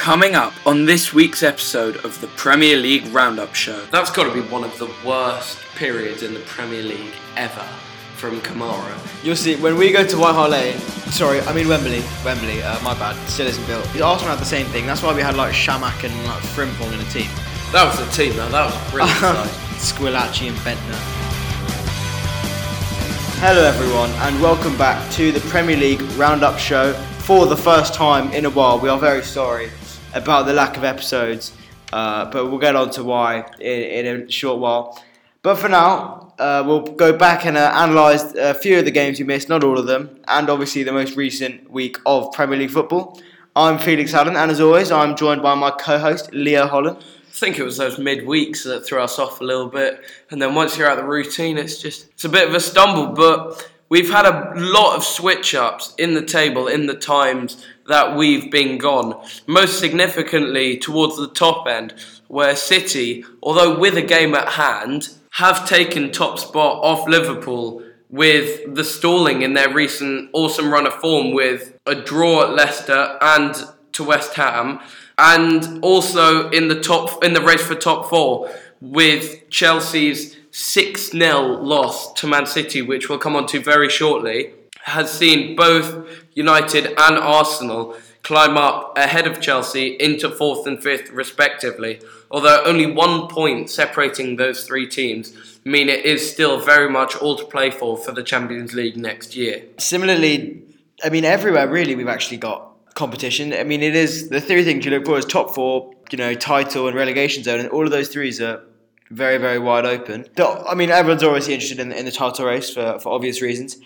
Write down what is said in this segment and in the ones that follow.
Coming up on this week's episode of the Premier League Roundup Show. That's got to be one of the worst periods in the Premier League ever from Kamara. You'll see when we go to White Hart Lane. Sorry, I mean Wembley. Wembley. Uh, my bad. Still isn't built. Arsenal had the same thing. That's why we had like Chamakh and like Frimpong in the team. That was the team, though. That was a brilliant side. Squillaci and Bendtner. Hello everyone, and welcome back to the Premier League Roundup Show. For the first time in a while, we are very sorry about the lack of episodes, uh, but we'll get on to why in, in a short while. But for now, uh, we'll go back and uh, analyse a few of the games we missed, not all of them, and obviously the most recent week of Premier League football. I'm Felix Allen, and as always, I'm joined by my co-host Leo Holland. I think it was those mid-weeks that threw us off a little bit, and then once you're out of the routine, it's just it's a bit of a stumble. But we've had a lot of switch-ups in the table in the times that we've been gone. Most significantly towards the top end, where City, although with a game at hand, have taken top spot off Liverpool with the stalling in their recent awesome run of form with a draw at Leicester and to West Ham and also in the top in the race for top 4 with Chelsea's 6-0 loss to Man City which we'll come on to very shortly has seen both United and Arsenal climb up ahead of Chelsea into 4th and 5th respectively although only one point separating those three teams mean it is still very much all to play for for the Champions League next year. Similarly, I mean, everywhere really we've actually got competition. I mean, it is the three things you look for is top four, you know, title and relegation zone, and all of those threes are very, very wide open. I mean, everyone's obviously interested in, in the title race for, for obvious reasons.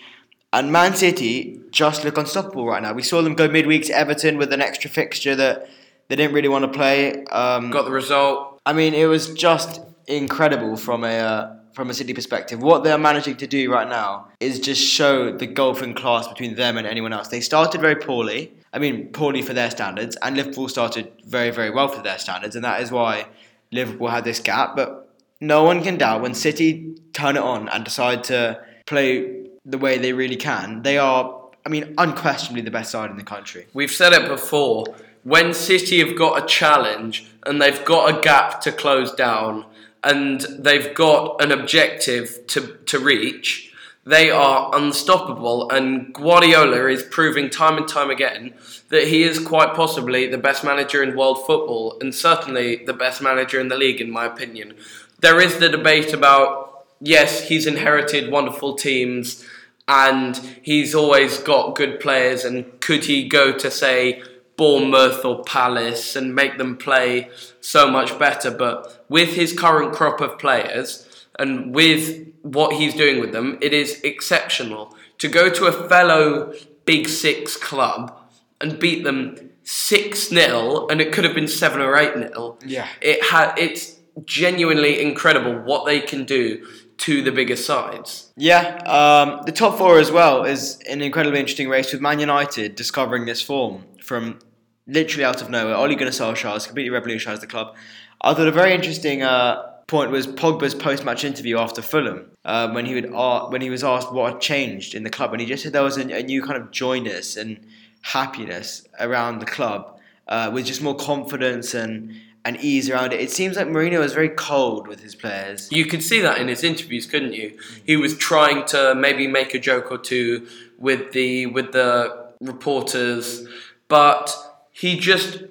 And Man City just look unstoppable right now. We saw them go midweek to Everton with an extra fixture that they didn't really want to play. Um, Got the result. I mean, it was just incredible from a uh, from a City perspective. What they're managing to do right now is just show the golfing class between them and anyone else. They started very poorly. I mean, poorly for their standards, and Liverpool started very, very well for their standards, and that is why Liverpool had this gap. But no one can doubt when City turn it on and decide to play the way they really can, they are, I mean, unquestionably the best side in the country. We've said it before. When City have got a challenge and they've got a gap to close down, and they've got an objective to, to reach, they are unstoppable. And Guardiola is proving time and time again that he is quite possibly the best manager in world football and certainly the best manager in the league, in my opinion. There is the debate about, yes, he's inherited wonderful teams and he's always got good players, and could he go to, say, Bournemouth or Palace and make them play so much better. But with his current crop of players and with what he's doing with them, it is exceptional. To go to a fellow Big Six club and beat them 6 0, and it could have been 7 or 8 0. Yeah. It ha- it's genuinely incredible what they can do to the bigger sides. Yeah, um, the top four as well is an incredibly interesting race with Man United discovering this form from literally out of nowhere. Ole Gunnar Solskjaer has completely revolutionised the club. I thought a very interesting uh, point was Pogba's post-match interview after Fulham um, when he would uh, when he was asked what had changed in the club, and he just said there was a, a new kind of joyness and happiness around the club uh, with just more confidence and and ease around it. It seems like Mourinho was very cold with his players. You could see that in his interviews, couldn't you? He was trying to maybe make a joke or two with the with the reporters, but he just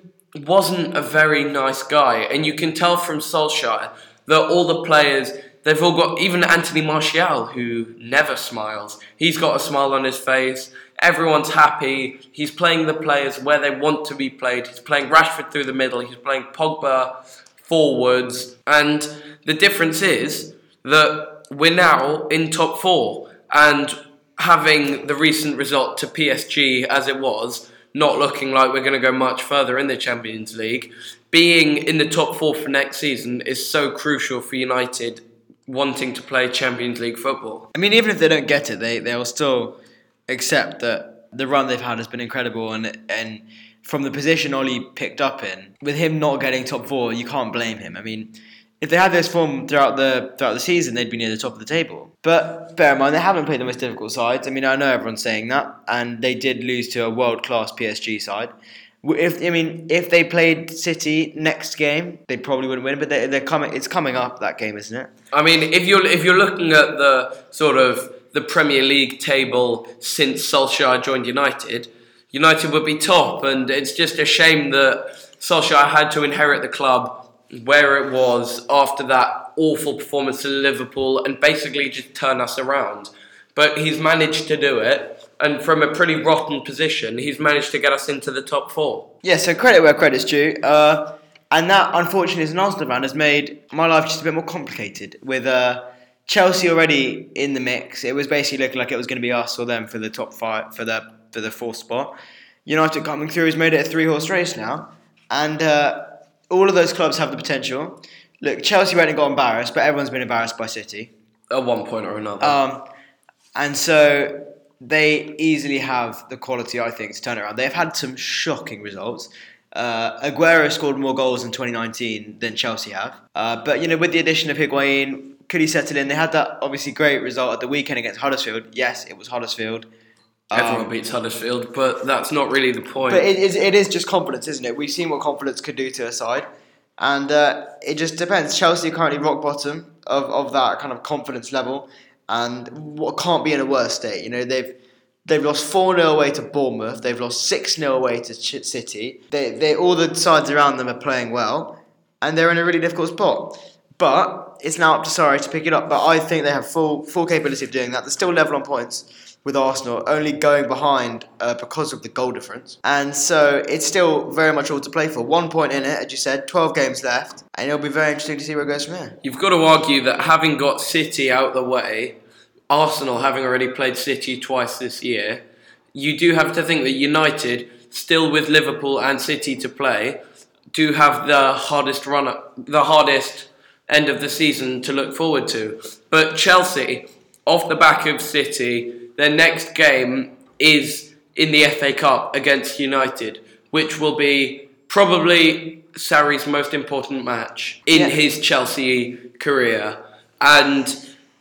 wasn't a very nice guy. And you can tell from Solskjaer that all the players they've all got even Anthony Martial who never smiles. He's got a smile on his face. Everyone's happy. He's playing the players where they want to be played. He's playing Rashford through the middle. He's playing Pogba forwards. And the difference is that we're now in top four. And having the recent result to PSG as it was, not looking like we're going to go much further in the Champions League, being in the top four for next season is so crucial for United wanting to play Champions League football. I mean, even if they don't get it, they they'll still accept that the run they've had has been incredible, and and from the position Ollie picked up in, with him not getting top four, you can't blame him. I mean, if they had this form throughout the throughout the season, they'd be near the top of the table. But bear in mind, they haven't played the most difficult sides. I mean, I know everyone's saying that, and they did lose to a world class PSG side. If I mean, if they played City next game, they probably wouldn't win. But they, they're coming. It's coming up that game, isn't it? I mean, if you're if you're looking at the sort of the Premier League table since Solskjaer joined United, United would be top, and it's just a shame that Solskjaer had to inherit the club where it was after that awful performance to Liverpool and basically just turn us around. But he's managed to do it, and from a pretty rotten position, he's managed to get us into the top four. Yeah. So credit where credit's due. Uh, and that, unfortunately, as an Arsenal fan, has made my life just a bit more complicated. With uh, Chelsea already in the mix, it was basically looking like it was going to be us or them for the top five for the for the fourth spot. United coming through has made it a three horse race now, and uh, all of those clubs have the potential. Look, Chelsea went and got embarrassed, but everyone's been embarrassed by City. At one point or another. Um, and so they easily have the quality, I think, to turn around. They've had some shocking results. Uh, Aguero scored more goals in 2019 than Chelsea have. Uh, but, you know, with the addition of Higuain, could he settle in? They had that obviously great result at the weekend against Huddersfield. Yes, it was Huddersfield. Um, Everyone beats Huddersfield, but that's not really the point. But it is, it is just confidence, isn't it? We've seen what confidence could do to a side. And uh, it just depends. Chelsea are currently rock bottom of, of that kind of confidence level. And what can't be in a worse state. You know, they've they've lost 4 0 away to Bournemouth. They've lost 6 0 away to Ch- City. They, they, all the sides around them are playing well. And they're in a really difficult spot. But it's now up to Sarri to pick it up. But I think they have full full capability of doing that. They're still level on points with Arsenal, only going behind uh, because of the goal difference. And so it's still very much all to play for. One point in it, as you said, 12 games left, and it'll be very interesting to see where it goes from here. You've got to argue that having got City out the way, Arsenal having already played City twice this year, you do have to think that United, still with Liverpool and City to play, do have the hardest run, the hardest end of the season to look forward to. But Chelsea, off the back of City, their next game is in the FA Cup against United, which will be probably Sarri's most important match in Yeah. his Chelsea career. And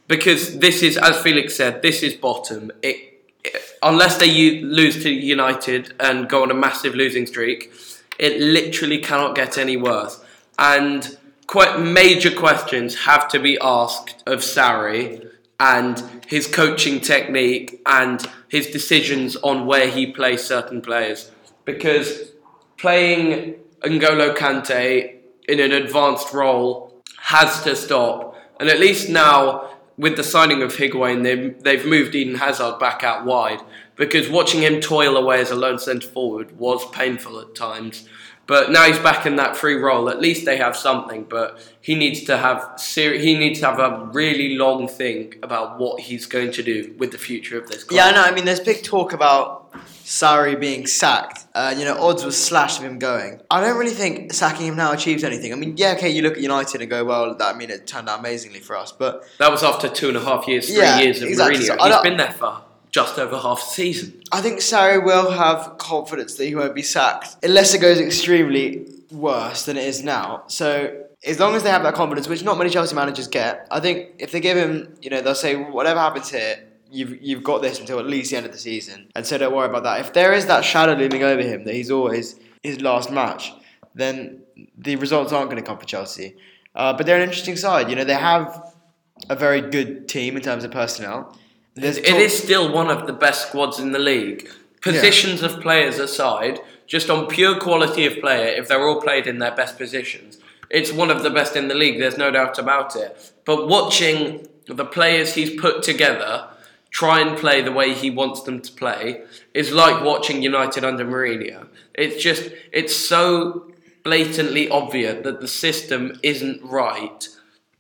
because this is, as Felix said, this is bottom. It, it- unless they u- lose to United and go on a massive losing streak, it literally cannot get any worse. And quite major questions have to be asked of Sarri and his coaching technique and his decisions on where he plays certain players. Because playing N'Golo Kante in an advanced role has to stop. And at least now, with the signing of Higuain, they've moved Eden Hazard back out wide. Because watching him toil away as a lone centre forward was painful at times. But now he's back in that free role. At least they have something. But he needs to have ser- he needs to have a really long think about what he's going to do with the future of this club. Yeah, I know. I mean, there's big talk about Sarri being sacked. Uh, you know, odds were slashed of him going. I don't really think sacking him now achieves anything. I mean, yeah, okay, you look at United and go, well, that, I mean, it turned out amazingly for us. But That was after two and a half years, three Yeah, years of exactly. Mourinho. So He's been there for just over half a season. I think Sarri will have confidence that he won't be sacked unless it goes extremely worse than it is now. So as long as they have that confidence, which not many Chelsea managers get, I think if they give him, you know, they'll say whatever happens here, you've you've got this until at least the end of the season, and so don't worry about that. If there is that shadow looming over him that he's always his last match, then the results aren't going to come for Chelsea. Uh, but they're an interesting side. You know, they have a very good team in terms of personnel. There's It talk- is still one of the best squads in the league. Positions of players aside, just on pure quality of player, if they're all played in their best positions, it's one of the best in the league. There's no doubt about it. But watching the players he's put together try and play the way he wants them to play is like watching United under Mourinho. It's just it's so blatantly obvious that the system isn't right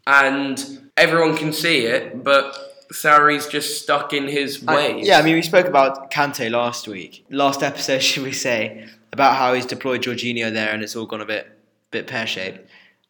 and everyone can see it, but Sarri's just stuck in his I- ways. yeah, I mean, we spoke about Kante last week, last episode, should we say, about how he's deployed Jorginho there, and it's all gone a bit, bit pear shaped.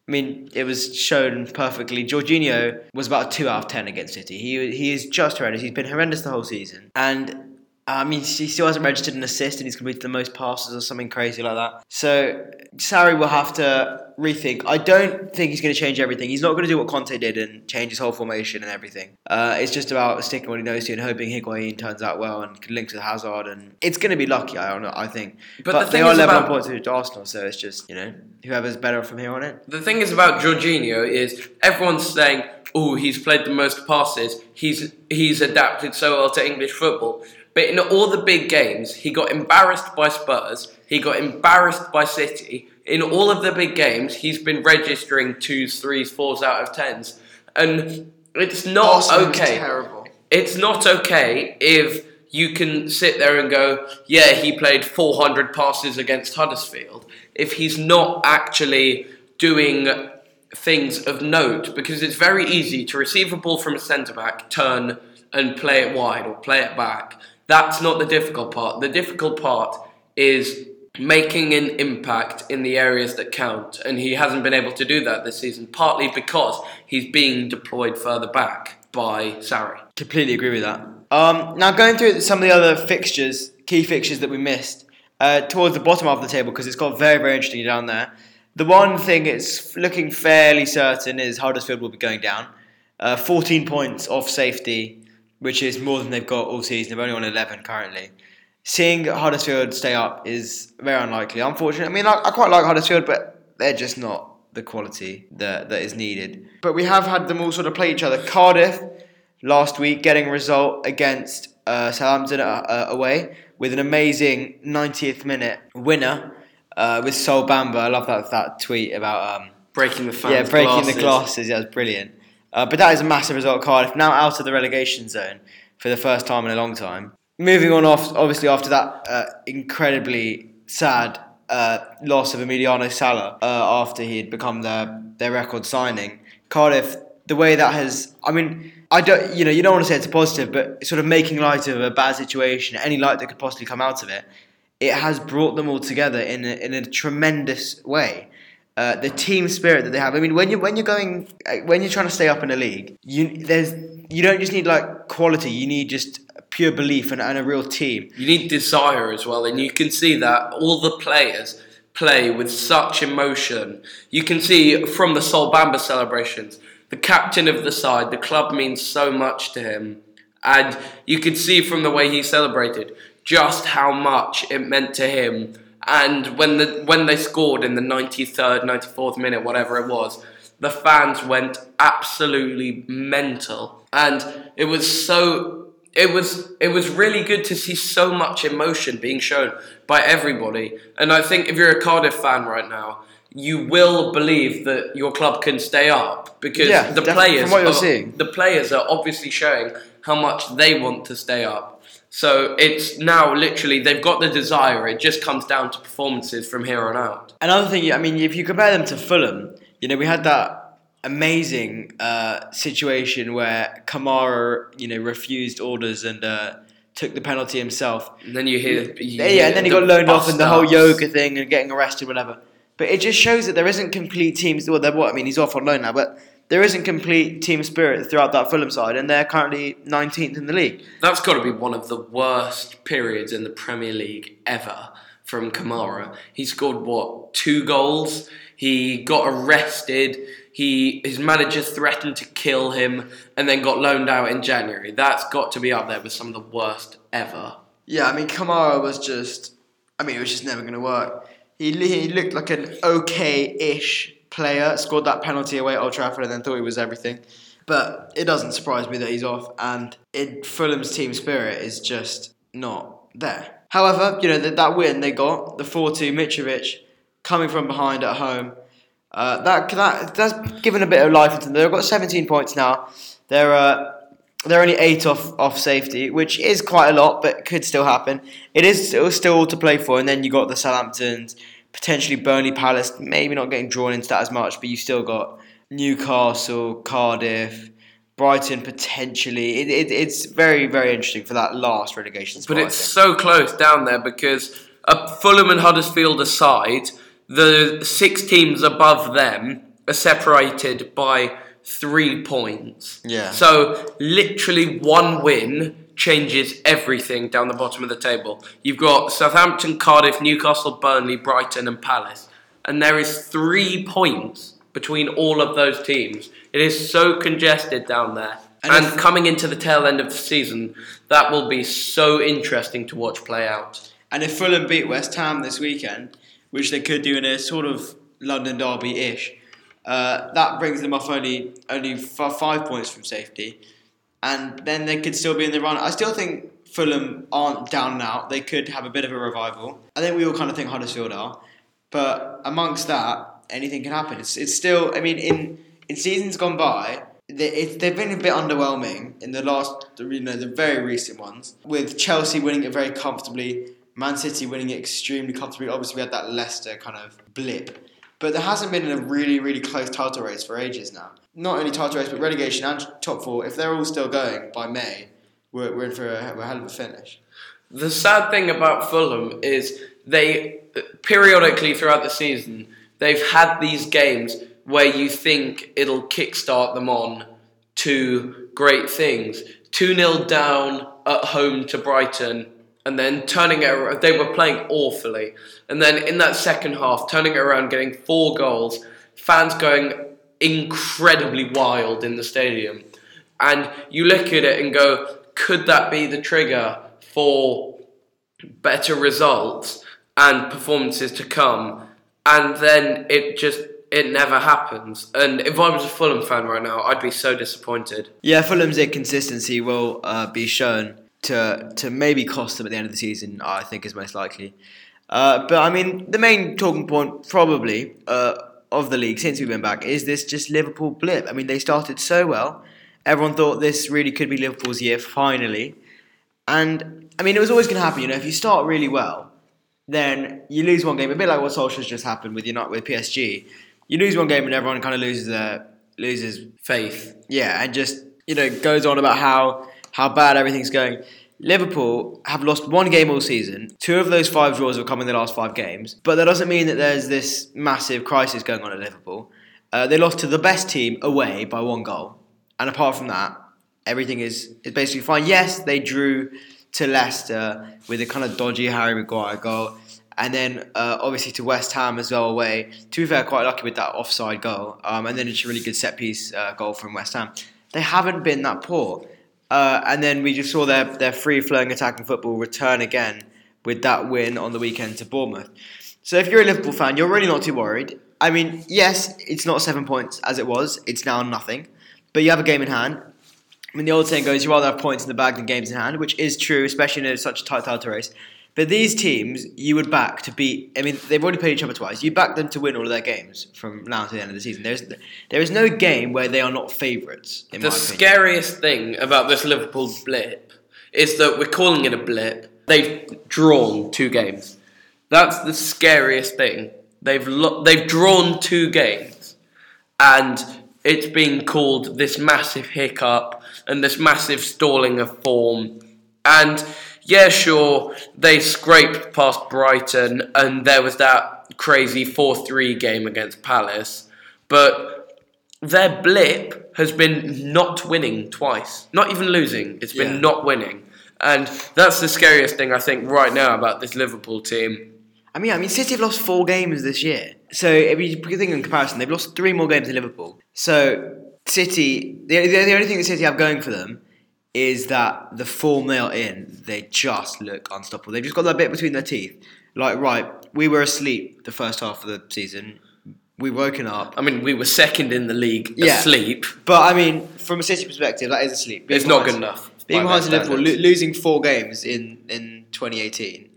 I mean, it was shown perfectly. Jorginho was about a two out of ten against City. He he is just horrendous. He's been horrendous the whole season, and I mean, he still hasn't registered an assist, and he's completed the most passes or something crazy like that. So Sarri will have to rethink. I don't think he's going to change everything. He's not going to do what Conte did and change his whole formation and everything. Uh, it's just about sticking what he knows to and hoping Higuain turns out well and can link to Hazard. And it's going to be lucky, I don't know, I think. But But, the they are is level about- on points to Arsenal, so it's just you know whoever's better from here on in. The thing is about Jorginho is everyone's saying, "Oh, he's played the most passes. He's he's adapted so well to English football." But in all the big games, he got embarrassed by Spurs. He got embarrassed by City. In all of the big games, he's been registering twos, threes, fours out of tens, and it's not Arsenal okay. terrible. It's not okay if you can sit there and go, yeah, he played 400 passes against Huddersfield, if he's not actually doing things of note, because it's very easy to receive a ball from a centre back, turn and play it wide or play it back. That's not the difficult part. The difficult part is making an impact in the areas that count, and he hasn't been able to do that this season, partly because he's being deployed further back by Sarri. Completely agree with that. Um, now going through some of the other fixtures, key fixtures that we missed, uh, towards the bottom of the table because it's got very very interesting down there. The one thing it's looking fairly certain is Huddersfield will be going down. Uh, 14 points off safety, which is more than they've got all season. They're only on 11 currently. Seeing Huddersfield stay up is very unlikely. Unfortunately, I mean, I, I quite like Huddersfield, but they're just not the quality that, that is needed. But we have had them all sort of play each other. Cardiff last week getting a result against uh, Southampton uh, uh, away with an amazing 90th minute winner uh, with Sol Bamba. I love that that tweet about um, breaking the fans' yeah breaking glasses. the glasses. Yeah, it's brilliant. Uh, but that is a massive result. Cardiff now out of the relegation zone for the first time in a long time. Moving on off, obviously after that uh, incredibly sad uh, loss of Emiliano Sala uh, after he had become their their record signing. Cardiff, the way that has, I mean, I don't, you know, you don't want to say it's a positive, but sort of making light of a bad situation, any light that could possibly come out of it, it has brought them all together in a, in a tremendous way. Uh, the team spirit that they have. I mean, when you when you're going uh, when you're trying to stay up in a league, you there's you don't just need like quality. You need just pure belief and, and a real team. You need desire as well, and you can see that all the players play with such emotion. You can see from the Sol Bamba celebrations, the captain of the side, the club means so much to him, and you could see from the way he celebrated just how much it meant to him. And when the when they scored in the 93rd, 94th minute, whatever it was, the fans went absolutely mental, and it was so it was it was really good to see so much emotion being shown by everybody. And I think if you're a Cardiff fan right now, you will believe that your club can stay up because Yeah, the players from what you're are, seeing. the players are obviously showing how much they want to stay up. So it's now literally they've got the desire. It just comes down to performances from here on out. Another thing, I mean, if you compare them to Fulham, you know, we had that amazing uh, situation where Kamara, you know, refused orders and uh, took the penalty himself. And then you hear, you Yeah, hear and then he the got loaned off and the whole yoga thing and getting arrested, whatever. But it just shows that there isn't complete teams. Well, they're what I mean, he's off on loan now, but there isn't complete team spirit throughout that Fulham side, and they're currently 19th in the league. That's got to be one of the worst periods in the Premier League ever from Kamara. He scored what two goals? He got arrested. He his manager threatened to kill him, and then got loaned out in January. That's got to be up there with some of the worst ever. Yeah, I mean, Kamara was just. I mean, it was just never going to work. He, he looked like an okay-ish player. Scored that penalty away at Old Trafford, and then thought he was everything. But it doesn't surprise me that he's off, and it, Fulham's team spirit is just not there. However, you know that, that win they got the four-two Mitrovic coming from behind at home. Uh, that that that's given a bit of life into them. They've got 17 points now. They're uh, they're only eight off off safety, which is quite a lot, but could still happen. It is still still all to play for, and then you got the Southamptons, potentially Burnley, Palace, maybe not getting drawn into that as much, but you've still got Newcastle, Cardiff, Brighton potentially. It, it, it's very very interesting for that last relegation spot. But it's so close down there because uh, Fulham and Huddersfield aside, the six teams above them are separated by three points. Yeah. So literally one win changes everything down the bottom of the table. You've got Southampton, Cardiff, Newcastle, Burnley, Brighton, and Palace, and there is three points between all of those teams. It is so congested down there. And And, coming into the tail end of the season, that will be so interesting to watch play out. And if Fulham beat West Ham this weekend, which they could do in a sort of London derby ish, uh, that brings them off only only f- five points from safety, and then they could still be in the run. I still think Fulham aren't down and out. They could have a bit of a revival. I think we all kind of think Huddersfield are, but amongst that, anything can happen. It's it's still. I mean, in in seasons gone by, they, they've been a bit underwhelming in the last, you know, the very recent ones. With Chelsea winning it very comfortably, Man City winning it extremely comfortably. Obviously, we had that Leicester kind of blip, but there hasn't been a really, really close title race for ages now. Not only title race, but relegation and top four. If they're all still going by May, we're, we're in for a, a hell of a finish. The sad thing about Fulham is they periodically throughout the season they've had these games where you think it'll kickstart them on to great things. 2 0 down at home to Brighton and then turning it around. They were playing awfully. And then in that second half, turning it around, getting four goals, fans going incredibly wild in the stadium. And you look at it and go, could that be the trigger for better results and performances to come? And then it just it never happens. And if I was a Fulham fan right now, I'd be so disappointed. Yeah, Fulham's inconsistency will uh, be shown to to maybe cost them at the end of the season. I think is most likely. Uh, but I mean, the main talking point probably uh, of the league since we've been back is this just Liverpool blip. I mean, they started so well. Everyone thought this really could be Liverpool's year finally, and I mean, it was always going to happen. You know, if you start really well, then you lose one game. A bit like what Solskjaer's just happened with United with PSG. You lose one game and everyone kind of loses their loses Faith. yeah, and just you know goes on about how how bad everything's going. Liverpool have lost one game all season. Two of those five draws have come in the last five games, but that doesn't mean that there's this massive crisis going on at Liverpool. Uh, they lost to the best team away by one goal, and apart from that, everything is is basically fine. Yes, they drew to Leicester with a kind of dodgy Harry Maguire goal, and then uh, obviously to West Ham as well away. To be fair, quite lucky with that offside goal, um, and then it's a really good set piece uh, goal from West Ham. They haven't been that poor, uh, and then we just saw their their free flowing attacking football return again with that win on the weekend to Bournemouth. So if you're a Liverpool fan, you're really not too worried. I mean, yes, it's not seven points as it was; it's now nothing. But you have a game in hand. I mean, the old saying goes, you rather have points in the bag than games in hand, which is true, especially in such a tight title race. But these teams, you would back to beat. I mean, they've already played each other twice. You back them to win all of their games from now to the end of the season. There's, there is no game where they are not favourites. The my scariest thing about this Liverpool blip is that we're calling it a blip. They've drawn two games. That's the scariest thing. They've lo- they've drawn two games, and it's being called this massive hiccup and this massive stalling of form. And yeah, sure, they scraped past Brighton, and there was that crazy four-three game against Palace, but their blip has been not winning twice. Not even losing. It's been Yeah. not winning. And that's the scariest thing I think right now about this Liverpool team. I mean, I mean, City have lost four games this year. So if you think in comparison, they've lost three more games than Liverpool. So City, the, the, the only thing that City have going for them is that the form they are in, they just look unstoppable. They've just got that bit between their teeth. Like, right, we were asleep the first half of the season. We woken up. I mean, we were second in the league Yeah. asleep. But I mean, from a City perspective, that is asleep. Being It's not good enough. Being behind Liverpool, lo- losing four games in, in 2018,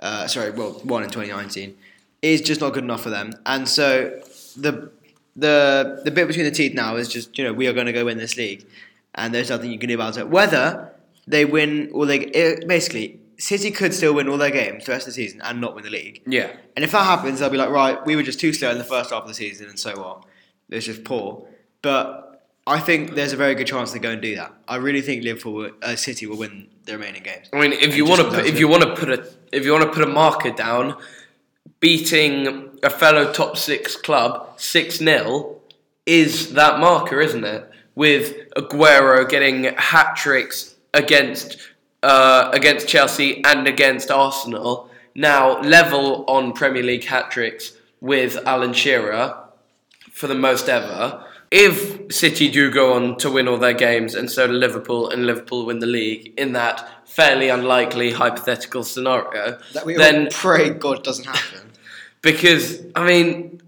uh, sorry, well, one in 2019, is just not good enough for them. And so the the the bit between the teeth now is just you know we are going to go win this league, and there's nothing you can do about it. Whether they win or they it, basically City could still win all their games the rest of the season and not win the league. Yeah. And if that happens, they'll be like, right, we were just too slow in the first half of the season, and so on. It was just poor. But I think there's a very good chance they go and do that. I really think Liverpool, will, uh, City will win the remaining games. I mean, if you want to, if you want to put a, if you want to put a marker down, beating a fellow top six club six 0 is that marker, isn't it? With Aguero getting hat tricks against uh, against Chelsea and against Arsenal. Now level on Premier League hat tricks with Alan Shearer for the most ever. If City do go on to win all their games and so do Liverpool and Liverpool win the league in that fairly unlikely hypothetical scenario, That we then pray God doesn't happen. because I mean,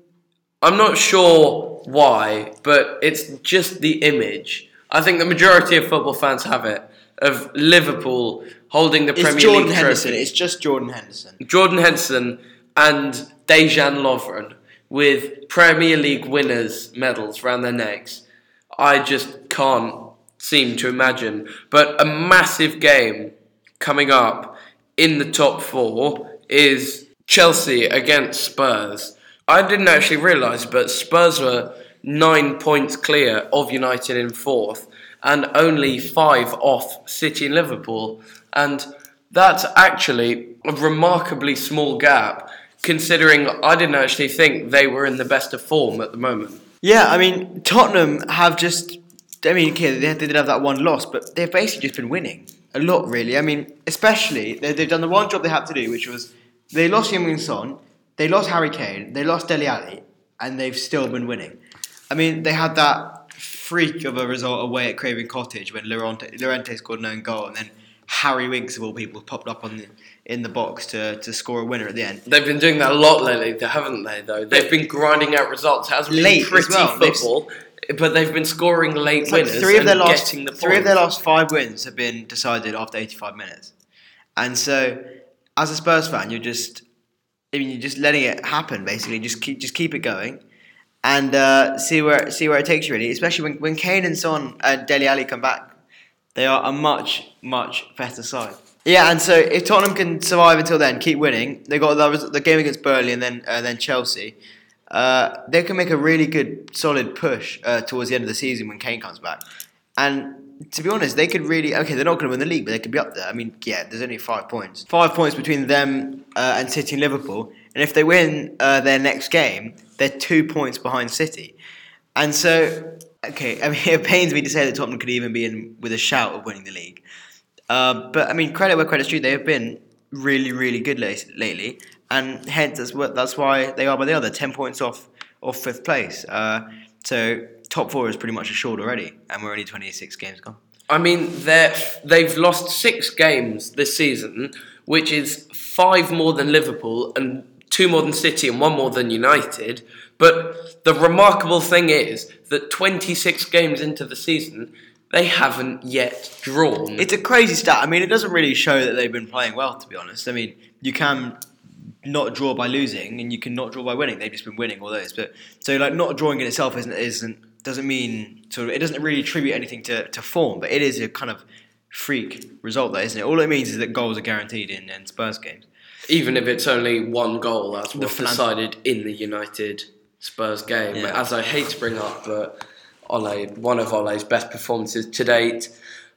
I'm not sure why, but it's just the image. I think the majority of football fans have it of Liverpool holding the Premier League. It's Premier Jordan League Henderson. trophy. It's just Jordan Henderson. Jordan Henderson and Dejan Lovren with Premier League winners medals around their necks. I just can't seem to imagine. But a massive game coming up in the top four is Chelsea against Spurs. I didn't actually realise, but Spurs were nine points clear of United in fourth and only five off City and Liverpool. And that's actually a remarkably small gap, considering I didn't actually think they were in the best of form at the moment. Yeah, I mean Tottenham have just. I mean, okay, they, did have that one loss, but they've basically just been winning a lot, really. I mean, especially they, they've done the one job they had to do, which was they lost Heung-min Son, they lost Harry Kane, they lost Dele Alli, and they've still been winning. I mean, they had that freak of a result away at Craven Cottage when Llorente scored an own goal, and then Harry Winks of all people popped up on the, in the box to, to score a winner at the end. They've been doing that a lot lately, haven't they? Though they've been grinding out results. It hasn't been Late as pretty well. They've- football, but they've been scoring late like winners three of their and last getting the three of their last five wins have been decided after 85 minutes, and so as a Spurs fan, you're just I mean you're just letting it happen basically. Just keep just keep it going, and uh, see where see where it takes you really. Especially when when Kane and Son and Dele Alli come back, they are a much much better side. Yeah, and so if Tottenham can survive until then, keep winning. They got the, the game against Burnley and then uh, then Chelsea. Uh, they can make a really good, solid push uh, towards the end of the season when Kane comes back. And to be honest, they could really okay. They're not going to win the league, but they could be up there. I mean, yeah, there's only five points, five points between them uh, and City and Liverpool. And if they win uh, their next game, they're two points behind City. And so, okay, I mean, it pains me to say that Tottenham could even be in with a shout of winning the league. Uh, but I mean, credit where credit's due. They have been really, really good lately, and hence that's what that's why they are where they are. Ten points off off fifth place. Uh, so top four is pretty much assured already, and we're only twenty six games gone. I mean, they're, they've lost six games this season, which is five more than Liverpool and two more than City and one more than United. But the remarkable thing is that 26 games into the season, they haven't yet drawn. It's a crazy stat. I mean, it doesn't really show that they've been playing well, to be honest. I mean, you can not draw by losing, and you can not draw by winning. They've just been winning all those. But so, like, not drawing in itself isn't isn't doesn't mean sort of it doesn't really attribute anything to, to form. But it is a kind of freak result, there, isn't it? All it means is that goals are guaranteed in, in Spurs games. even if it's only one goal, that's flan- decided in the United Spurs game. Yeah. As I hate to bring up, but Ole, one of Ole's best performances to date.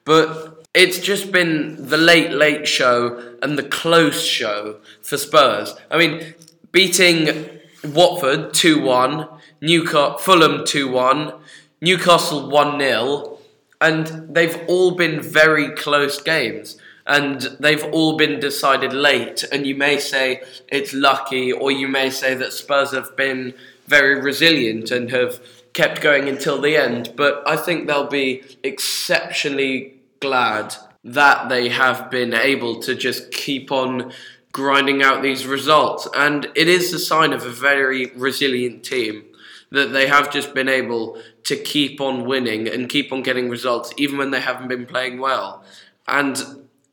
But it's just been the late, late show and the close show for Spurs. I mean, beating Watford 2 1, Newcastle, Fulham 2 1, Newcastle 1 0, and they've all been very close games and they've all been decided late. And you may say it's lucky, or you may say that Spurs have been very resilient and have kept going until the end. But I think they'll be exceptionally glad that they have been able to just keep on grinding out these results. And it is a sign of a very resilient team that they have just been able to keep on winning and keep on getting results even when they haven't been playing well. And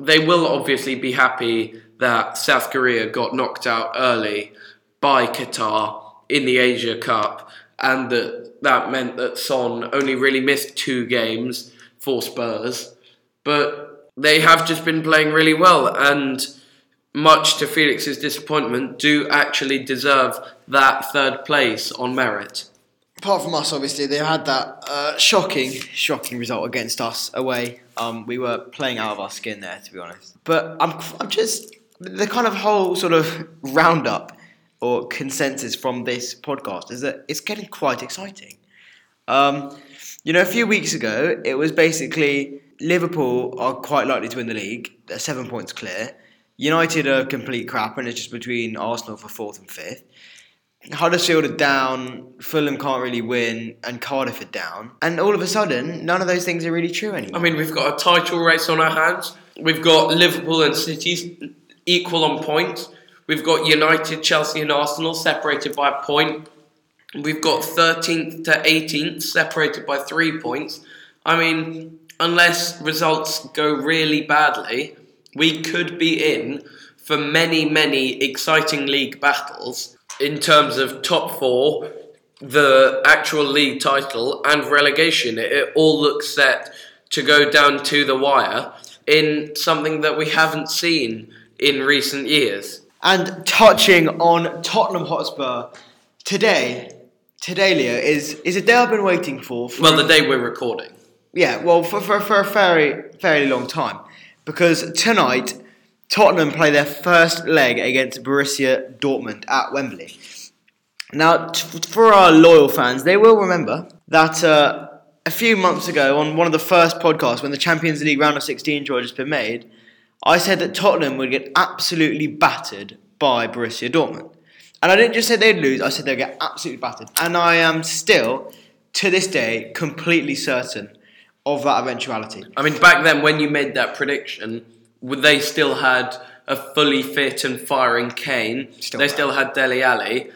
they will obviously be happy that South Korea got knocked out early by Qatar in the Asia Cup and that that meant that Son only really missed two games for Spurs. But they have just been playing really well and much to Felix's disappointment, do actually deserve that third place on merit. Apart from us, obviously, they had that uh, shocking, shocking result against us away. Um, we were playing out of our skin there, to be honest. But I'm, I'm just the kind of whole sort of roundup or consensus from this podcast is that it's getting quite exciting. Um, you know, a few weeks ago, it was basically Liverpool are quite likely to win the league. They're seven points clear. United are complete crap, and it's just between Arsenal for fourth and fifth. Huddersfield are down, Fulham can't really win, and Cardiff are down. And all of a sudden, none of those things are really true anymore. I mean, we've got a title race on our hands. We've got Liverpool and City equal on points. We've got United, Chelsea, and Arsenal separated by a point. We've got 13th to 18th separated by three points. I mean, unless results go really badly, we could be in for many, many exciting league battles in terms of top four, the actual league title, and relegation. It, it all looks set to go down to the wire in something that we haven't seen in recent years. And touching on Tottenham Hotspur today, today, Leo, is, is a day I've been waiting for. for Well, the day we're recording. Yeah, well, for, for, for a very, fairly long time. Because tonight, Tottenham play their first leg against Borussia Dortmund at Wembley. Now, t- for our loyal fans, they will remember that uh, a few months ago, on one of the first podcasts, when the Champions League round of 16 draw had just been made, I said that Tottenham would get absolutely battered by Borussia Dortmund. And I didn't just say they'd lose, I said they'd get absolutely battered. And I am still, to this day, completely certain of that eventuality. I mean, back then when you made that prediction, would- they still had a fully fit and firing Kane. Still they bad. still had Dele Alli,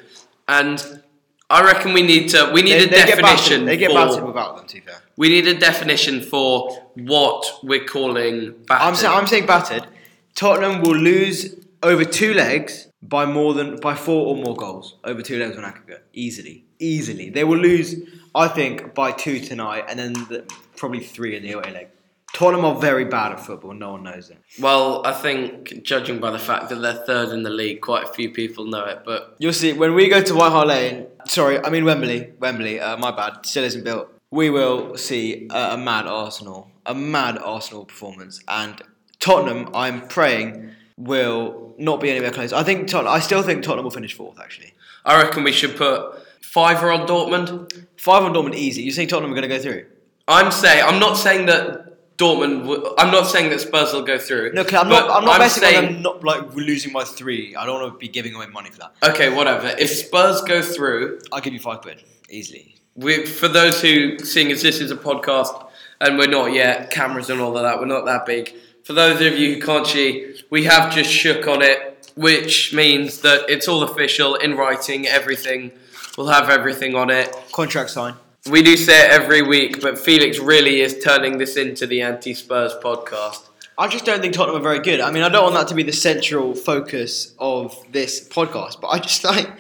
and I reckon we need to we need They, a they get definition. battered, they get for, battered without them, to be fair. We need a definition for what we're calling battered. I'm, say, I'm saying battered. Tottenham will lose over two legs by more than by four or more goals over two legs on aggregate easily, easily. They will lose, I think, by two tonight, and then the, probably three in the away leg. Tottenham are very bad at football. No one knows it. well, I think judging by the fact that they're third in the league, quite a few people know it. But You'll see when we go to White Hart Lane. Sorry, I mean Wembley. Wembley. Uh, my bad. Still isn't built. We will see a, a mad Arsenal, a mad Arsenal performance, and Tottenham. I'm praying will not be anywhere close. I think Tottenham. I still think Tottenham will finish fourth. Actually, I reckon we should put fiver on Dortmund. five on Dortmund easy. You think Tottenham are going to go through? I'm saying I'm not saying that Dortmund. W- I'm not saying that Spurs will go through. No, 'cause I'm but not. I'm not betting on them not like losing by three. I don't want to be giving away money for that. Okay, whatever. If Spurs go through, I'll give you five quid easily. we for those who, seeing as this is a podcast and we're not yet cameras and all of that, we're not that big. For those of you who can't see, we have just shook on it, which means that it's all official in writing. Everything, we'll have everything on it. Contract sign. We do say it every week, but Felix really is turning this into the anti-Spurs podcast. I just don't think Tottenham are very good. I mean, I don't want that to be the central focus of this podcast, but I just like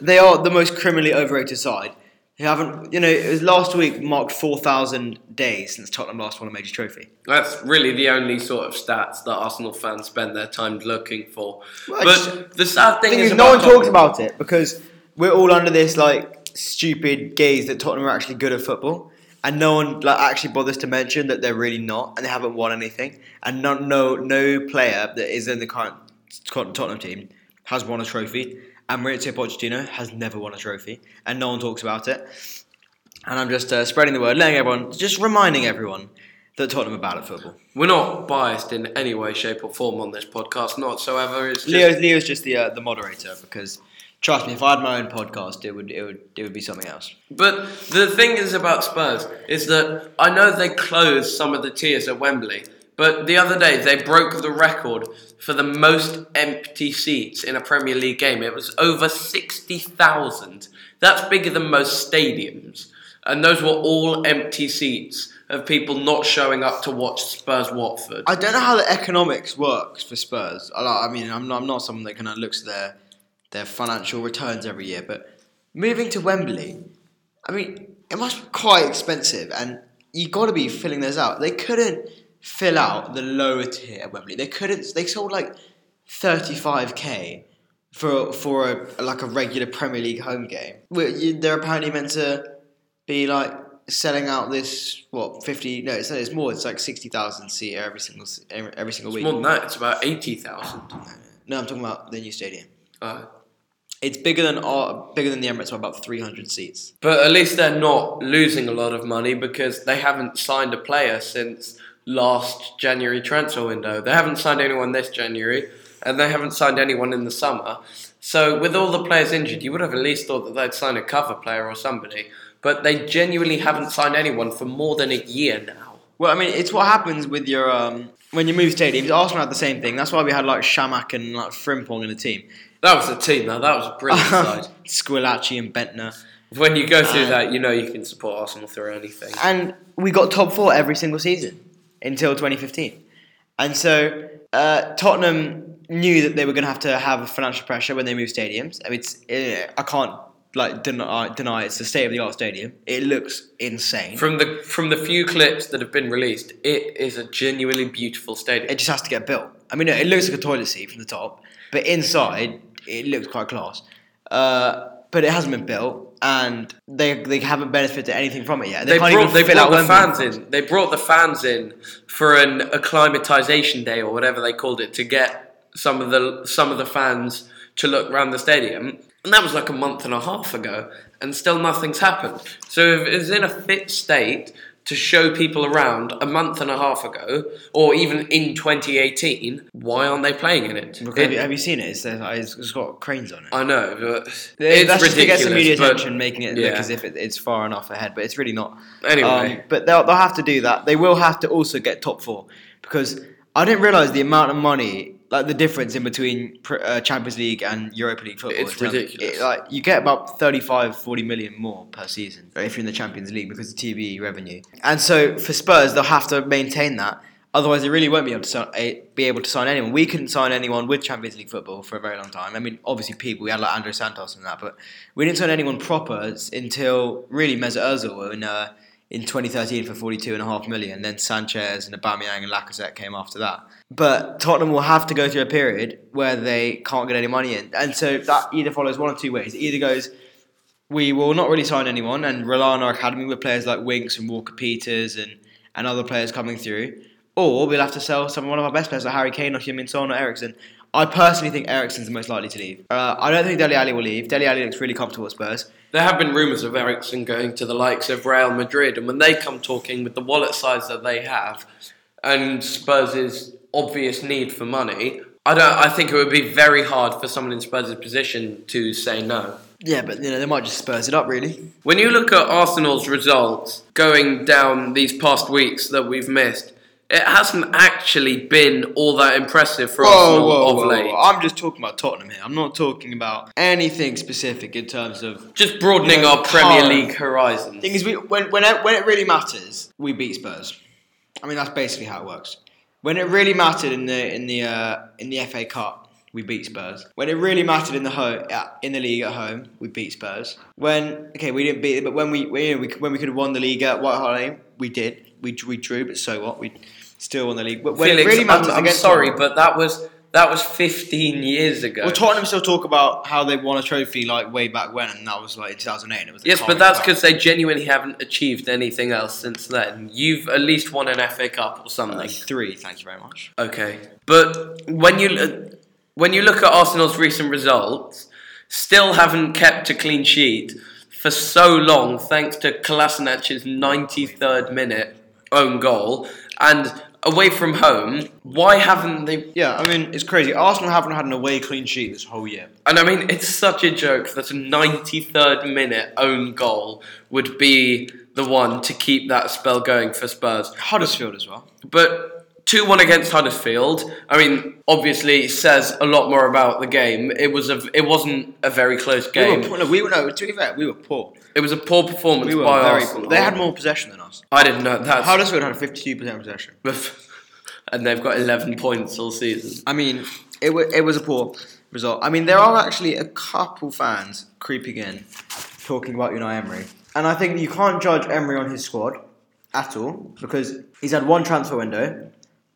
they are the most criminally overrated side. They haven't, you know, it was last week marked 4,000 days since Tottenham last won a major trophy. That's really the only sort of stats that Arsenal fans spend their time looking for. Well, but just- the sad thing thing is, is, no one about talks about it because we're all under this like stupid gaze that Tottenham are actually good at football, and no one like actually bothers to mention that they're really not, and they haven't won anything, and no no no player that is in the current Tottenham team has won a trophy, and Maurizio Pochettino has never won a trophy, and no one talks about it. And I'm just uh, spreading the word, letting everyone, just reminding everyone that Tottenham are bad at football. We're not biased in any way, shape, or form on this podcast, not. It's just, Leo, Leo's just the uh, the moderator because trust me, if I had my own podcast, it would it would it would be something else. But the thing is about Spurs is that I know they closed some of the tiers at Wembley, but the other day they broke the record for the most empty seats in a Premier League game. It was over 60,000. That's bigger than most stadiums. And those were all empty seats of people not showing up to watch Spurs Watford. I don't know how the economics works for Spurs. I, mean, I'm not, I'm not someone that kind of looks at their their financial returns every year, but moving to Wembley, I mean, it must be quite expensive, and you got to be filling those out. They couldn't fill out the lower tier at Wembley. They couldn't. They sold like 35k for for a, like a regular Premier League home game. They're apparently meant to be like selling out this what 50 no it's, it's more it's like 60,000 seat every single every, single week More than that, it's about 80,000. no I'm talking about the new stadium Uh, it's bigger than our, bigger than the Emirates by about 300 seats But at least they're not losing a lot of money because they haven't signed a player since last January transfer window. They haven't signed anyone this January, and they haven't signed anyone in the summer. So with all the players injured, you would have at least thought that they'd sign a cover player or somebody. But they genuinely haven't signed anyone for more than a year now. Well, I mean, it's what happens with your um, when you move stadiums. Arsenal had the same thing. That's why we had like Chamakh and like Frimpong in the team. That was a team, though. That was a brilliant side. Squillaci and Bendtner. When you go through Uh, that, you know you can support Arsenal through anything. And we got top four every single season until 2015. And so uh, Tottenham knew that they were going to have to have financial pressure when they moved stadiums. I mean, it's, uh, I can't like deny, deny it's the state of the art stadium. It looks insane. From the from the few clips that have been released, it is a genuinely beautiful stadium. It just has to get built. I mean, it looks like a toilet seat from the top, but inside it looks quite class. Uh, but it hasn't been built, and they they haven't benefited anything from it yet. they can't brought, even they brought the fans in. They brought the fans in for an acclimatization day or whatever they called it to get some of the some of the fans to look around the stadium, and that was like a month and a half ago, and still nothing's happened. So if it's in a fit state to show people around a month and a half ago, or even in 2018, why aren't they playing in it? Have, you, It- have you seen it? It's, it's got cranes on it. I know, but it's That's just to get some media attention, making it yeah. look as if it, it's far enough ahead, but it's really not. Anyway. Um, but they'll, they'll have to do that. They will have to also get top four because I didn't realize the amount of money, like the difference in between uh, Champions League and Europa League football. It's ridiculous. it- like you get about 35, 40 million more per season if you're in the Champions League because of TV revenue. And so for Spurs, they'll have to maintain that. Otherwise, they really won't be able to sign, eh, be able to sign anyone. We couldn't sign anyone with Champions League football for a very long time. I mean, obviously, people we had like André Santos and that, but we didn't sign anyone proper until really Mesut Ozil in uh, in 2013 for 42 and a half million. Then Sanchez and Aubameyang and Lacazette came after that. But Tottenham will have to go through a period where they can't get any money in, and so that either follows one of two ways. It either goes we will not really sign anyone and rely on our academy with players like Winks and Walker Peters and, and other players coming through. Or we'll have to sell some one of our best players like Harry Kane or Heung-Min Son or Eriksen. I personally think Eriksen's the most likely to leave. Uh, I don't think Dele Alli will leave. Dele Alli looks really comfortable at Spurs. There have been rumours of Eriksen going to the likes of Real Madrid, and when they come talking with the wallet size that they have and Spurs' obvious need for money, I don't. I think it would be very hard for someone in Spurs' position to say no. Yeah, but you know they might just Spurs it up really. When you look at Arsenal's results going down these past weeks that we've missed, it hasn't actually been all that impressive for Arsenal of late. I'm just talking about Tottenham here. I'm not talking about anything specific in terms of. Just broadening You know, our Premier current- League horizons. Thing is, we when when it, when it really matters, we beat Spurs. I mean that's basically how it works. When it really mattered in the in the uh, in the FA Cup, we beat Spurs. When it really mattered in the home in the league at home, we beat Spurs. When okay, we didn't beat it, but when we, we, you know, we when we could have won the league at White Hart Lane, we did. We we drew, but so what? We still won the league. But when Felix, it really matters I'm, I'm sorry, but that was that was 15 years ago. Well, Tottenham still talk about how they won a trophy like way back when, and that was like in 2008. And it was yes, but that's because they genuinely haven't achieved anything else since then. You've at least won an FA Cup or something. Uh, three. Thank you very much. Okay, but when you uh, when you look at Arsenal's recent results, still haven't kept a clean sheet for so long, thanks to Kolasinac's 93rd minute own goal, and away from home, why haven't they? Yeah, I mean it's crazy. Arsenal haven't had an away clean sheet this whole year. And I mean, it's such a joke that a 93rd minute own goal would be the one to keep that spell going for Spurs. Huddersfield as well. But 2 1 against Huddersfield, I mean, obviously says a lot more about the game. It was a, it wasn't a very close We game. were, poor, no, we were no. To be fair, we were poor. It was a poor performance We were by very Arsenal. poor. They had more possession than us. I didn't know that. Huddersfield had fifty-two percent possession. and they've got 11 points all season. I mean, it was it was a poor result. I mean, there are actually a couple fans creeping in, talking about Unai Emery, and I think you can't judge Emery on his squad at all because he's had one transfer window,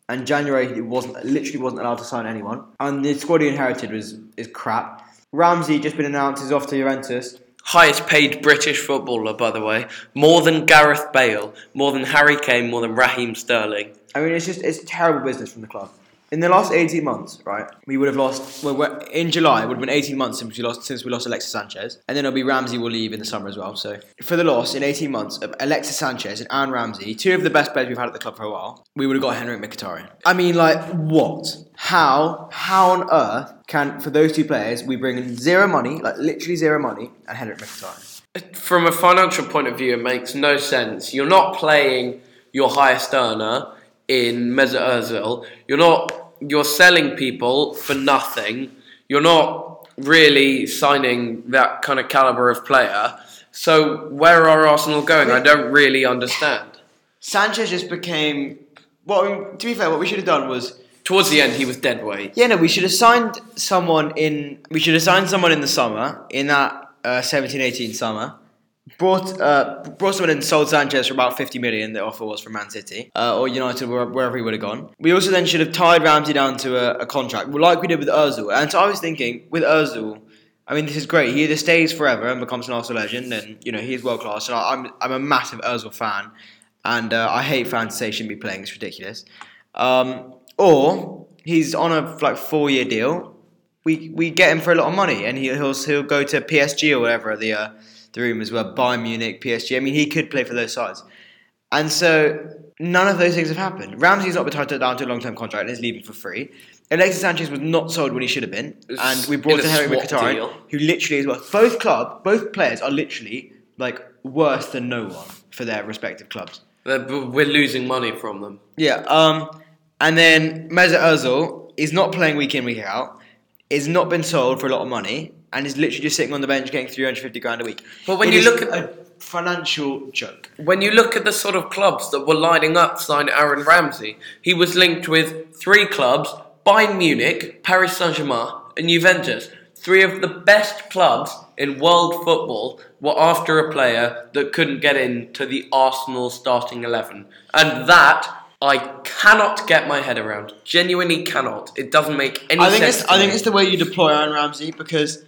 and January he wasn't literally wasn't allowed to sign anyone, and the squad he inherited was is crap. Ramsey just been announced is off to Juventus. Highest paid British footballer, by the way. More than Gareth Bale, more than Harry Kane, more than Raheem Sterling. I mean, it's just it's terrible business from the club. In the last 18 months, right, we would have lost. Well, in July, it would have been 18 months since we lost since we lost Alexis Sanchez, and then it'll be Ramsey will leave in the summer as well. So for the loss in 18 months of Alexis Sanchez and Aaron Ramsey, two of the best players we've had at the club for a while, we would have got Henrikh Mkhitaryan. I mean, like what? How? How on earth can for those two players we bring in zero money, like literally zero money, and Henrikh Mkhitaryan? From a financial point of view, it makes no sense. You're not playing your highest earner in Mesut Ozil. You're not. You're selling people for nothing. You're not really signing that kind of caliber of player. So where are Arsenal going? I don't really understand. Sanchez just became. Well, to be fair, what we should have done was Towards the end, he was dead weight. Yeah, no, we should have signed someone in. We should have signed someone in the summer, in that uh, 17 18 summer. Brought uh, brought someone in, sold Sanchez for about 50 million, the offer was from Man City, uh, or United, where- wherever he would have gone. We also then should have tied Ramsey down to a, a contract, like we did with Ozil. And so I was thinking, with Ozil, I mean, this is great. He either stays forever and becomes an Arsenal legend, and you know he's world class. And I, I'm I'm a massive Ozil fan, and uh, I hate fans say he shouldn't be playing. It's ridiculous. Um, or he's on a like four year deal. We we get him for a lot of money, and he, he'll he'll go to PSG or whatever the the rumors were Bayern Munich, PSG. I mean, he could play for those sides, and so none of those things have happened. Ramsey's not been tied down to a long term contract and is leaving for free. Alexis Sanchez was not sold when he should have been, and we brought In in a Mkhitaryan, who literally is worth both club, both players are literally like worse than no one for their respective clubs. They're- We're losing money from them. Yeah. Um, and then Mesut Ozil is not playing week in week out. Is not been sold for a lot of money, and is literally just sitting on the bench getting three hundred fifty grand a week. But when It you look at a financial joke, When you look at the sort of clubs that were lining up to sign Aaron Ramsey, he was linked with three clubs Bayern Munich, Paris Saint Germain, and Juventus. Three of the best clubs in world football were after a player that couldn't get into the Arsenal starting 11. And that I cannot get my head around. Genuinely cannot. It doesn't make any I think sense. it's I think it's the way you deploy Aaron Ramsey because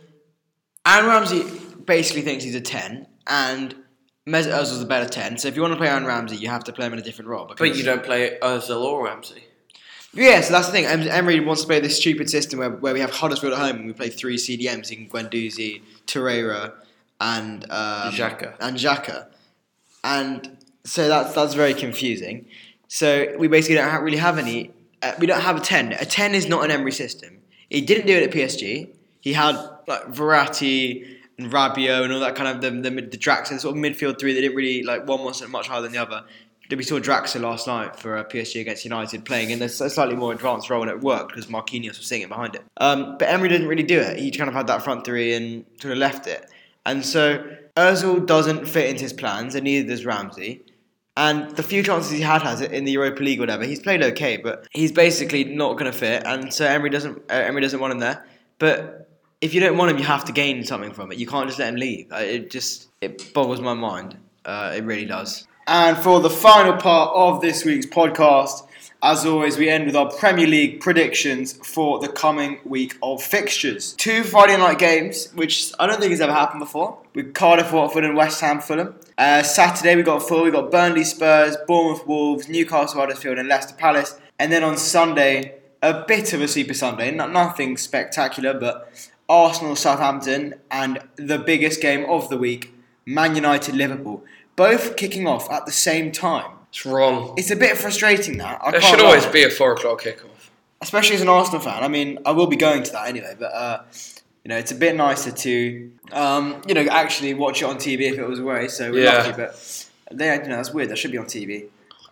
Aaron Ramsey basically thinks he's a ten, and Mesut Ozil's a better ten. So if you want to play Aaron Ramsey, you have to play him in a different role. Because But you don't play Ozil or Ramsey. Yeah, so that's the thing. Emery wants to play this stupid system where, where we have Huddersfield at home and we play three CDMs in Guendouzi, Torreira, and um, Xhaka. and Xhaka, and so that's that's very confusing. So we basically don't ha- really have any. Uh, we don't have a ten. A ten is not an Emery system. He didn't do it at PSG. He had like Verratti and Rabiot and all that kind of the the, the Draxler sort of midfield three They didn't really like one wasn't much higher than the other. We saw Draxler last night for uh, PSG against United playing in a slightly more advanced role and it worked because Marquinhos was sitting behind it. Um, but Emery didn't really do it. He kind of had that front three and sort of left it. And so Ozil doesn't fit into his plans and neither does Ramsey. And the few chances he had has it in the Europa League, or whatever. He's played okay, but he's basically not going to fit, and so Emery doesn't. Uh, Emery doesn't want him there. But if you don't want him, you have to gain something from it. You can't just let him leave. Uh, It just it boggles my mind. Uh, it really does. And for the final part of this week's podcast, as always, we end with our Premier League predictions for the coming week of fixtures. Two Friday night games, which I don't think has ever happened before, with Cardiff, Watford, and West Ham, Fulham. Uh, Saturday we got four. We got Burnley, Spurs, Bournemouth, Wolves, Newcastle, Huddersfield, and Leicester Palace. And then on Sunday, a bit of a Super Sunday, not nothing spectacular, but Arsenal, Southampton, and the biggest game of the week, Man United, Liverpool, both kicking off at the same time. It's wrong. It's a bit frustrating that. I There should always lie. be a four o'clock kickoff. especially as an Arsenal fan. I mean, I will be going to that anyway, but uh, you know, it's a bit nicer to um, you know actually watch it on TV if it was away. So we're Yeah. lucky, but they, you know, that's weird. That should be on TV.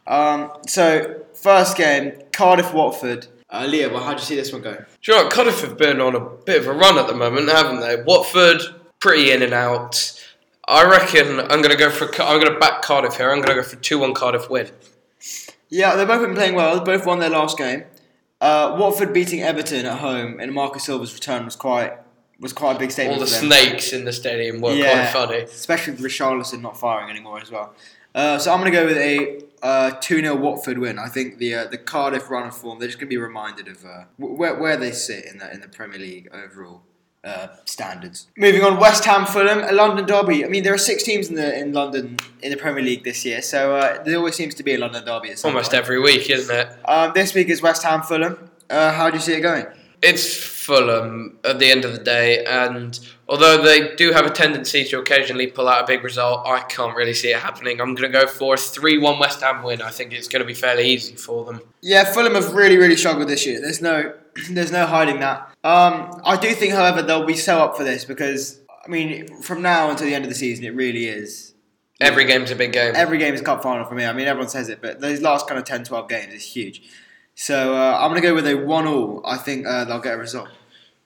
Um, so first game, Cardiff, Watford. Uh, Leah, well, how do you see this one go? Do you know what? Cardiff have been on a bit of a run at the moment, haven't they? Watford, pretty in and out. I reckon I'm going to go for. I'm going to back Cardiff here. I'm going to go for two-one Cardiff win. Yeah, they've both been playing well. They both won their last game. Uh, Watford beating Everton at home and Marco Silva's return was quite was quite a big statement. All the snakes in the stadium were Yeah. quite funny. especially with Richarlison not firing anymore as well. Uh, so I'm going to go with a uh, 2 0 Watford win. I think the uh, the Cardiff run of form, they're just going to be reminded of uh, where, where they sit in the, in the Premier League overall. Uh, standards. Moving on, West Ham, Fulham, a London derby. I mean, there are six teams in the in London in the Premier League this year, so uh, there always seems to be a London derby. Almost every week, isn't it? Um, this week is West Ham, Fulham. Uh, how do you see it going? It's Fulham at the end of the day, and although they do have a tendency to occasionally pull out a big result, I can't really see it happening. I'm going to go for a 3 1 West Ham win. I think it's going to be fairly easy for them. Yeah, Fulham have really, really struggled this year. There's no, there's no hiding that. Um, I do think, however, they'll be so up for this because I mean, from now until the end of the season, it really is. Every game's a big game. Every game is cup final for me. I mean, everyone says it, but those last kind of 10, 12 games is huge. So uh, I'm going to go with a one-all. I think uh, they'll get a result.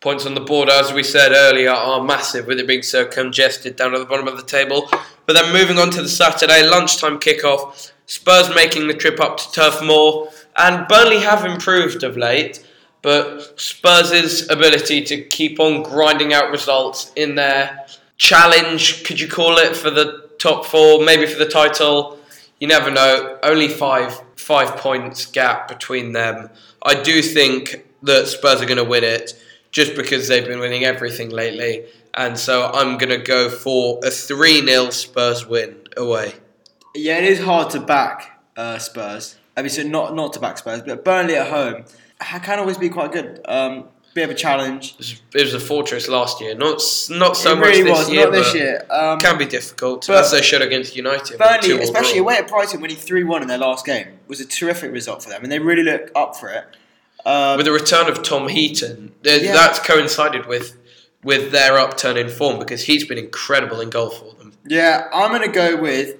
Points on the board, as we said earlier, are massive with it being so congested down at the bottom of the table. But then moving on to the Saturday lunchtime kickoff, Spurs making the trip up to Turf Moor, and Burnley have improved of late. But Spurs' ability to keep on grinding out results in their challenge, could you call it, for the top four, maybe for the title, you never know. Only five five points gap between them. I do think that Spurs are going to win it just because they've been winning everything lately. And so I'm going to go for a 3 0 Spurs win away. Yeah, it is hard to back uh, Spurs. I mean, so not not to back Spurs, but Burnley at home can always be quite good. Um, bit of a challenge. It was a fortress last year, not not so it much really this was, year. not this year. Um, Can be difficult, but as they showed against United. Burnley, especially away at Brighton, winning three one in their last game was a terrific result for them, and they really look up for it. Um, with the return of Tom Heaton, Yeah. that's coincided with with their upturn in form because he's been incredible in goal for them. yeah, I'm going to go with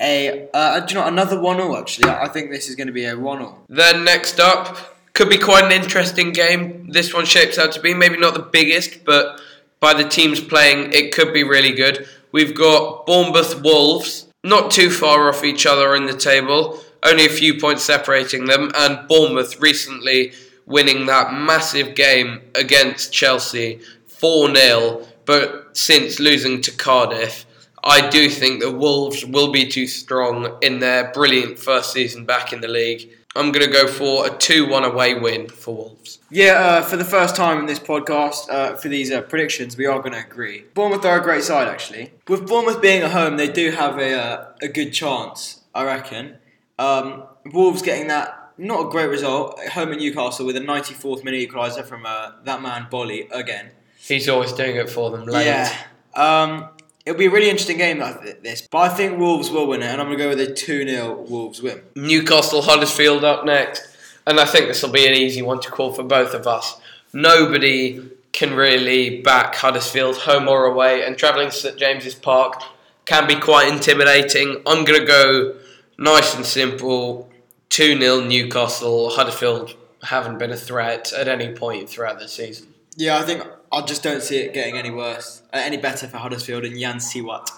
a. Uh, do you know another one 0 Actually, I think this is going to be a one 0 Then next up could be quite an interesting game. This one shapes out to be maybe not the biggest, but by the teams playing, it could be really good. We've got Bournemouth Wolves, not too far off each other in the table, only a few points separating them, and Bournemouth recently winning that massive game against Chelsea 4 0, but since losing to Cardiff. I do think the Wolves will be too strong in their brilliant first season back in the league. I'm going to go for a 2 1 away win for Wolves. Yeah, uh, for the first time in this podcast, uh, for these uh, predictions, we are going to agree. Bournemouth are a great side, actually. With Bournemouth being at home, they do have a, uh, a good chance, I reckon. Um, Wolves getting that, not a great result, at home at Newcastle with a 94th minute equaliser from uh, that man, Boly, again. He's always doing it for them late. Yeah. Um, it'll be a really interesting game like this, but I think Wolves will win it, and I'm going to go with a 2 0 Wolves win. Newcastle Huddersfield up next. And I think this will be an easy one to call for both of us. Nobody can really back Huddersfield home or away, and travelling to St James's Park can be quite intimidating. I'm going to go nice and simple 2 0 Newcastle. Huddersfield haven't been a threat at any point throughout the season. Yeah, I think I just don't see it getting any worse, uh, any better for Huddersfield and Jan Siewert.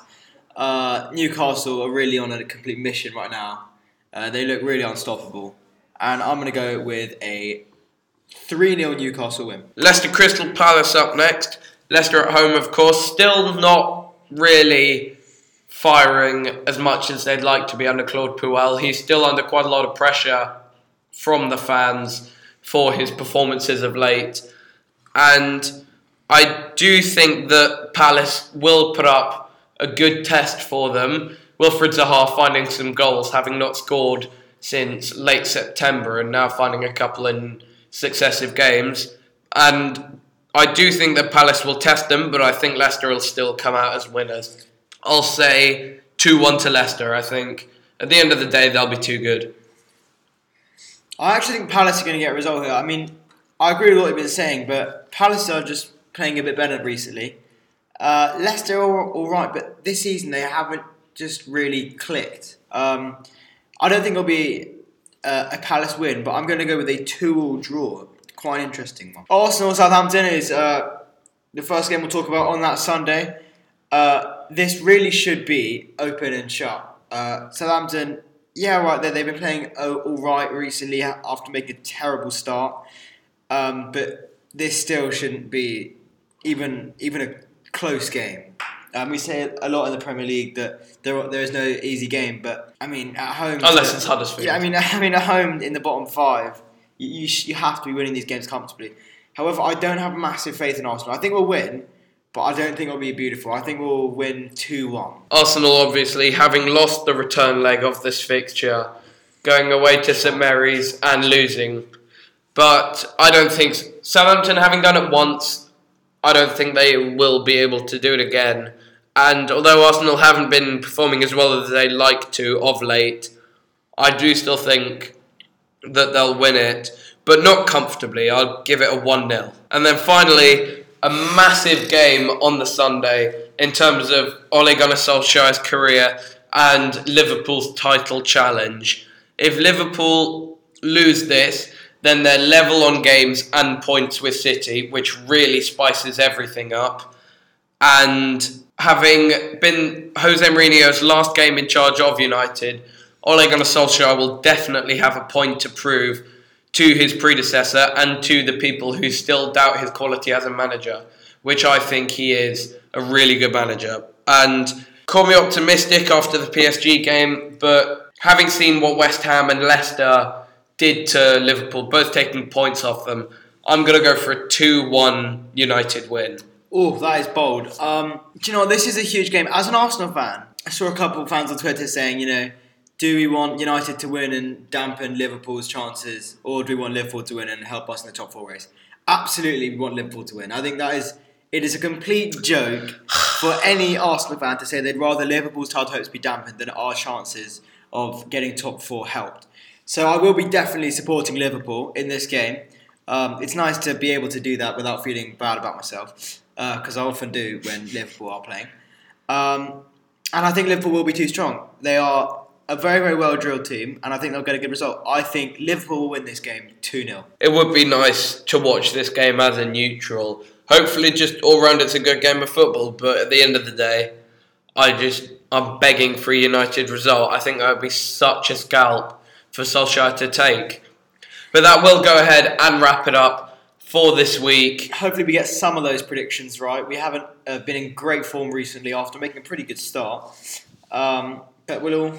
Uh, Newcastle are really on a complete mission right now. Uh, they look really unstoppable. And I'm going to go with a 3 0 Newcastle win. Leicester Crystal Palace up next. Leicester at home, of course, still not really firing as much as they'd like to be under Claude Puel. He's still under quite a lot of pressure from the fans for his performances of late. And I do think that Palace will put up a good test for them. Wilfred Zaha finding some goals, having not scored since late September, and now finding a couple in successive games. And I do think that Palace will test them, but I think Leicester will still come out as winners. I'll say 2 1 to Leicester. I think at the end of the day, they'll be too good. I actually think Palace are going to get a result here. I mean, I agree with what you've been saying, but Palace are just playing a bit better recently. Uh, Leicester are all right, but this season they haven't just really clicked. Um, I don't think it'll be uh, a Palace win, but I'm going to go with a two-all draw. Quite an interesting one. Arsenal Southampton is uh, the first game we'll talk about on that Sunday. Uh, this really should be open and shut. Uh, Southampton, yeah, right there. They've been playing uh, all right recently after making a terrible start, um, but this still shouldn't be even even a close game. Um, we say a lot in the Premier League that there there is no easy game, but I mean at home Unless it's Huddersfield. yeah, I mean, I mean, at home in the bottom five, you you, sh- you have to be winning these games comfortably. However, I don't have massive faith in Arsenal. I think we'll win, but I don't think it'll be beautiful. I think we'll win two one. Arsenal, obviously, having lost the return leg of this fixture, going away to St Mary's and losing, but I don't think Southampton, having done it once, I don't think they will be able to do it again. And although Arsenal haven't been performing as well as they like to of late, I do still think that they'll win it, but not comfortably. I'll give it a 1 0. And then finally, a massive game on the Sunday in terms of Ole Gunnar Solskjaer's career and Liverpool's title challenge. If Liverpool lose this, then they're level on games and points with City, which really spices everything up. And having been Jose Mourinho's last game in charge of United, Ole Gunnar Solskjaer will definitely have a point to prove to his predecessor and to the people who still doubt his quality as a manager, which I think he is a really good manager. And call me optimistic after the PSG game, but having seen what West Ham and Leicester did to Liverpool, both taking points off them, I'm going to go for a 2 1 United win. Oh, that is bold. Um, do you know? This is a huge game. As an Arsenal fan, I saw a couple of fans on Twitter saying, you know, do we want United to win and dampen Liverpool's chances, or do we want Liverpool to win and help us in the top four race? Absolutely, we want Liverpool to win. I think that is it is a complete joke for any Arsenal fan to say they'd rather Liverpool's title hopes be dampened than our chances of getting top four helped. So I will be definitely supporting Liverpool in this game. Um, it's nice to be able to do that without feeling bad about myself, because uh, I often do when Liverpool are playing. Um, and I think Liverpool will be too strong. They are a very, very well drilled team, and I think they'll get a good result. I think Liverpool will win this game 2 0. It would be nice to watch this game as a neutral. Hopefully, just all round it's a good game of football, but at the end of the day, I just, I'm begging for a United result. I think that would be such a scalp for Solskjaer to take. But that will go ahead and wrap it up for this week. Hopefully, we get some of those predictions right. We haven't uh, been in great form recently after making a pretty good start. Um, but we'll all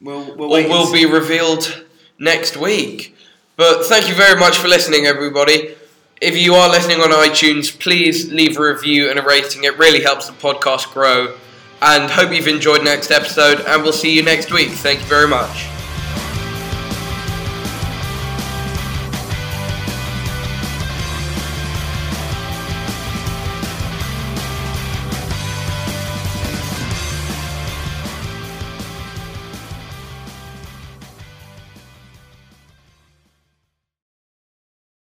We'll, we'll or will be revealed next week. But thank you very much for listening, everybody. If you are listening on iTunes, please leave a review and a rating. It really helps the podcast grow. And hope you've enjoyed next episode, and we'll see you next week. Thank you very much.